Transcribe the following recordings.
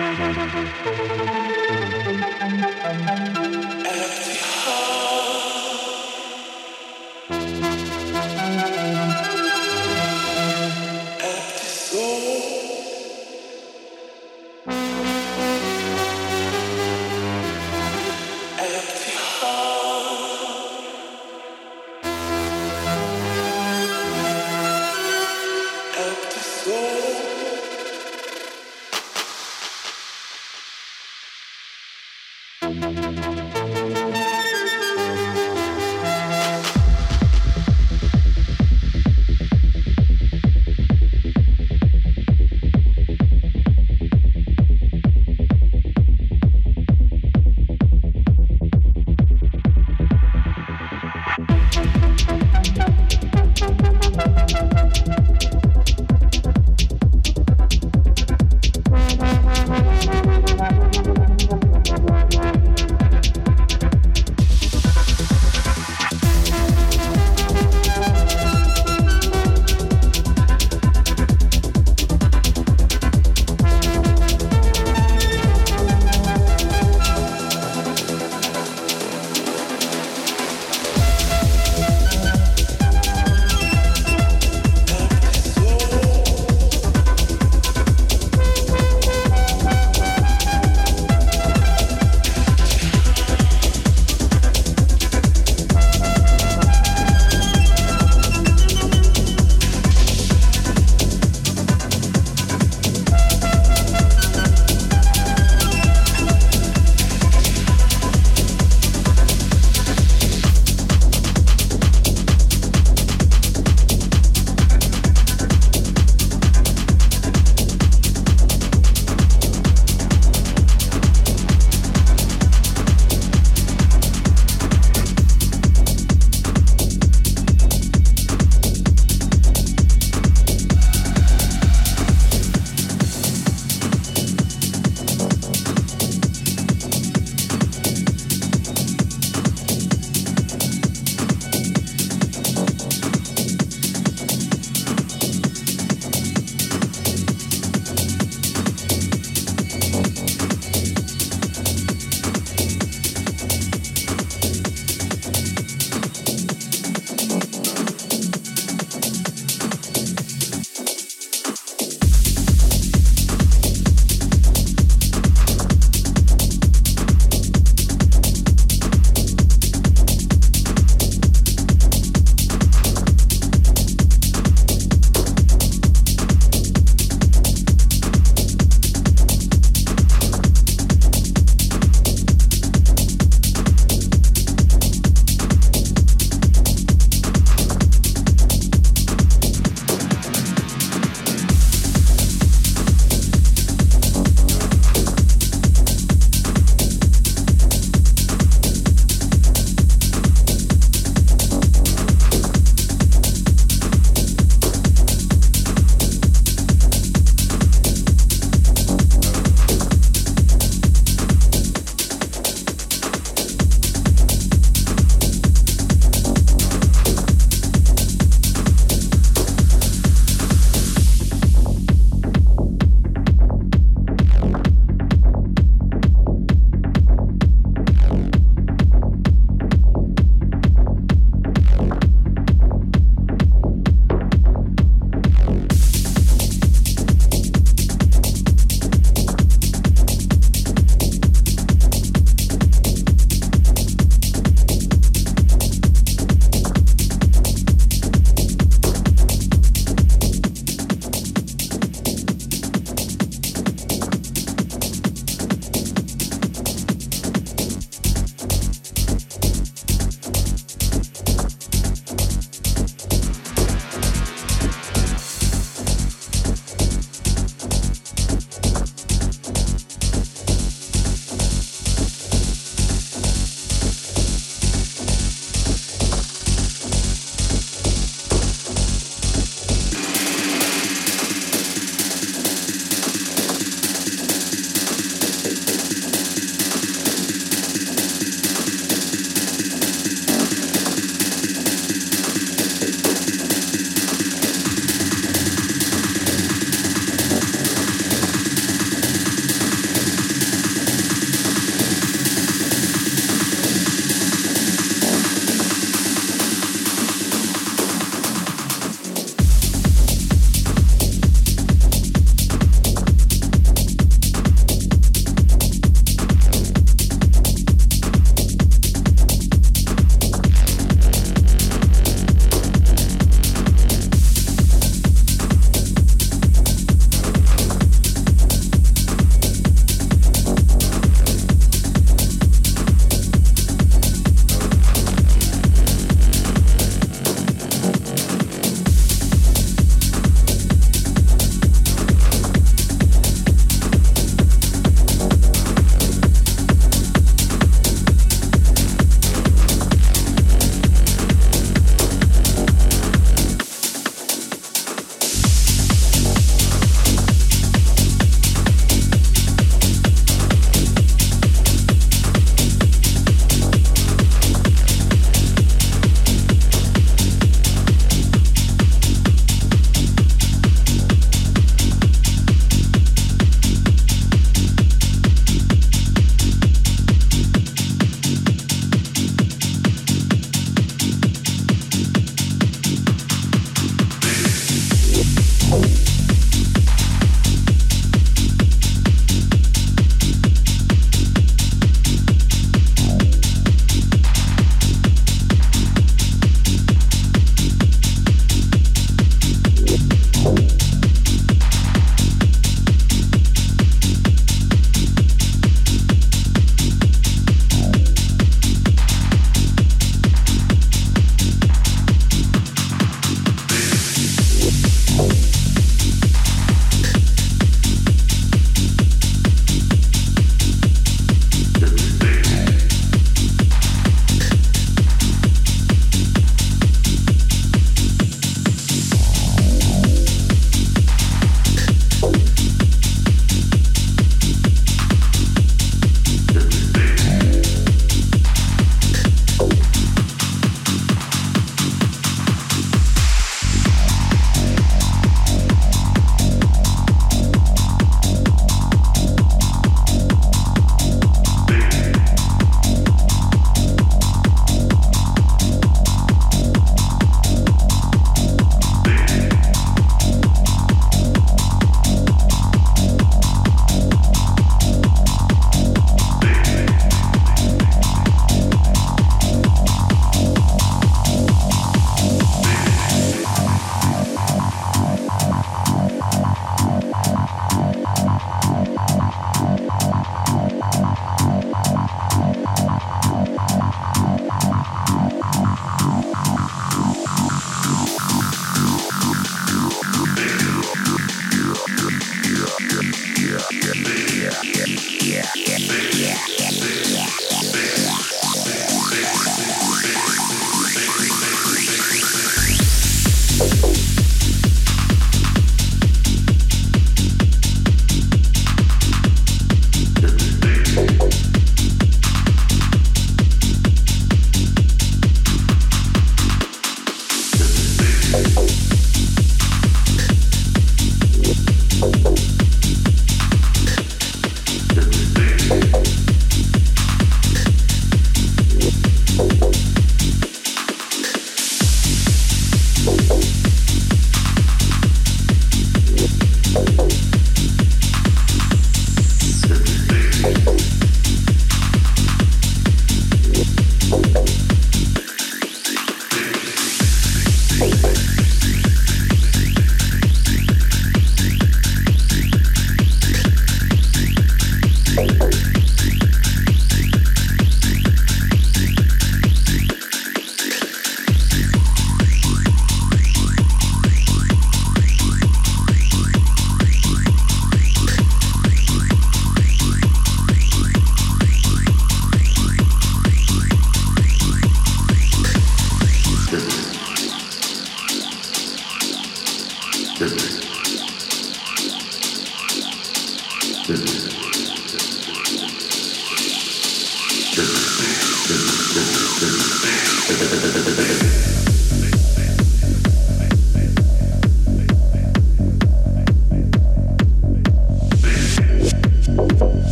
Oh.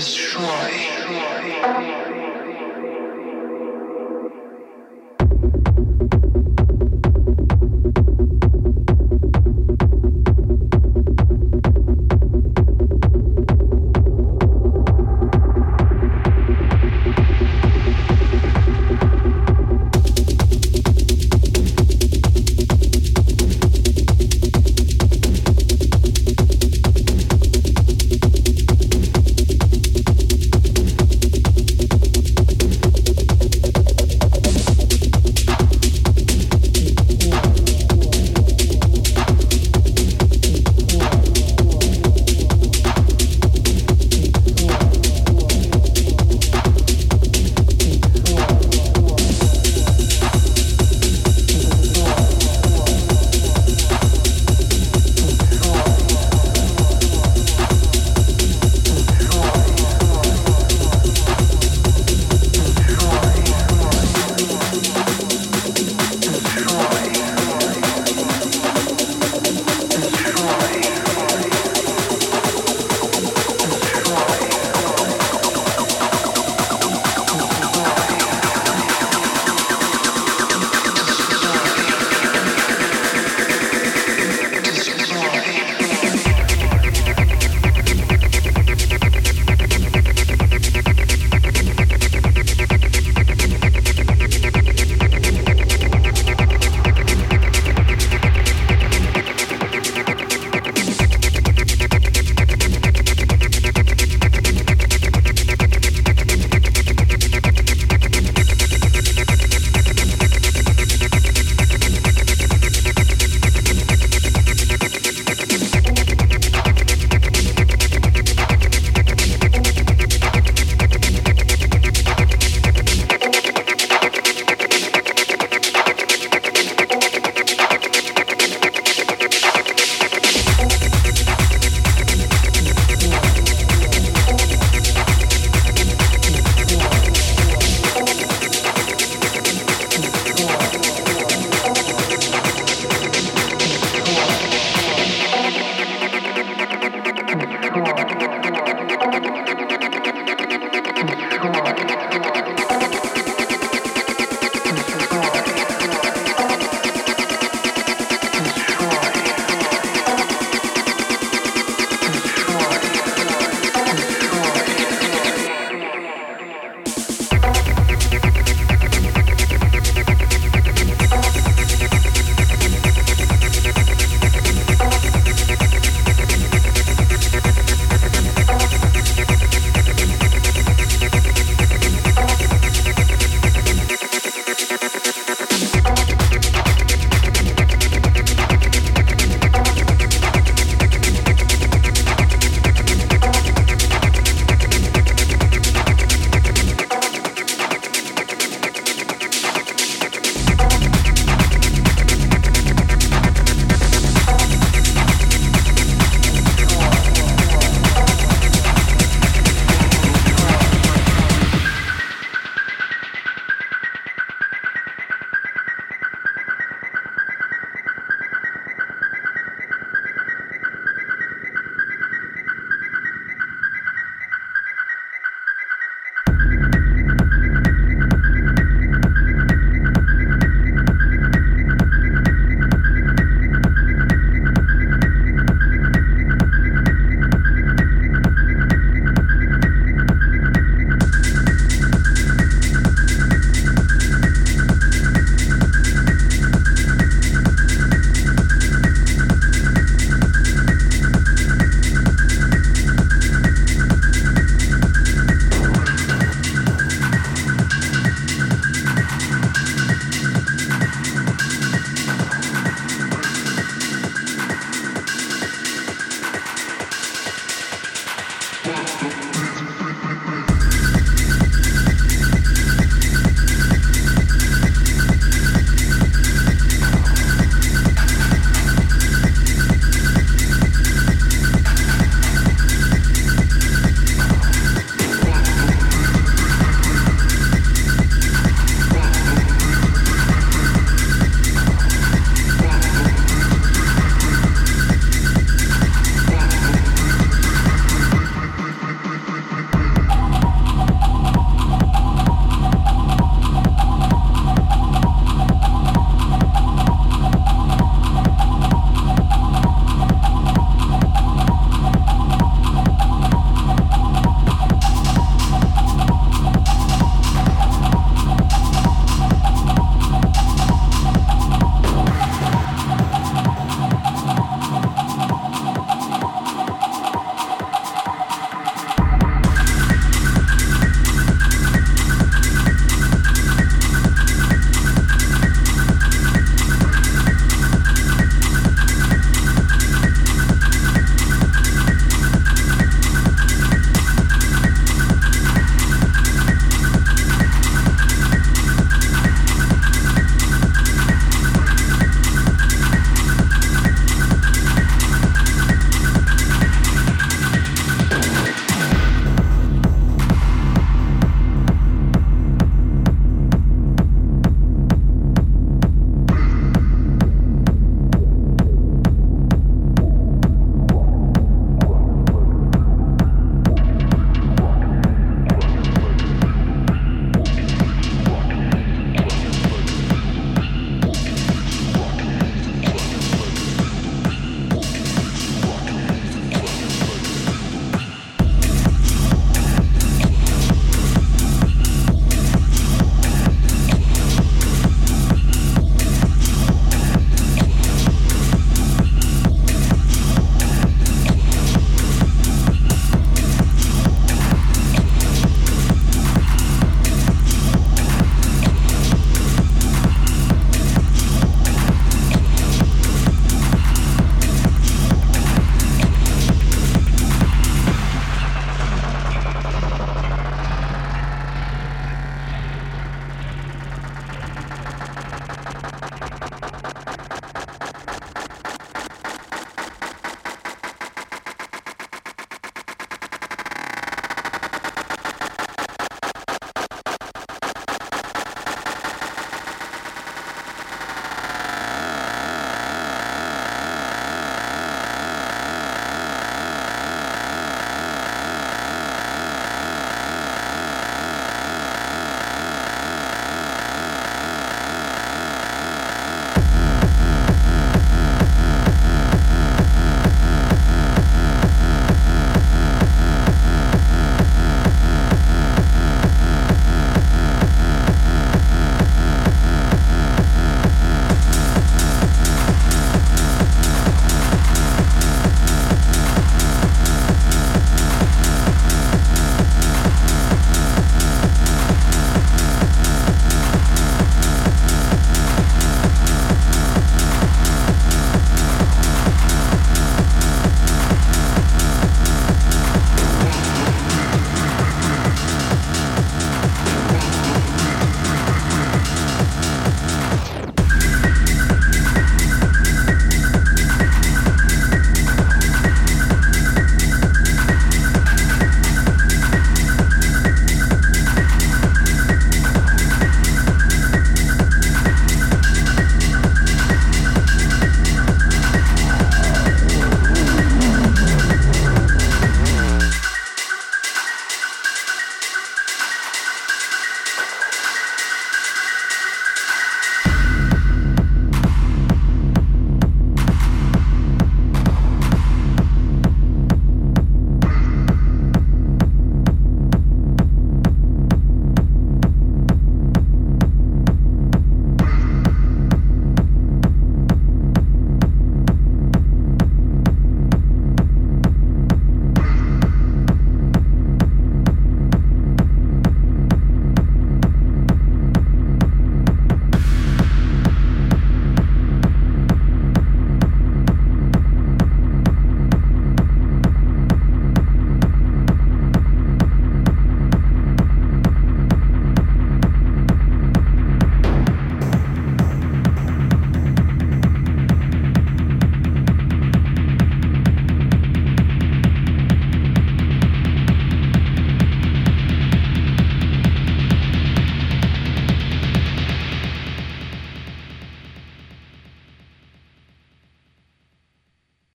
destroy.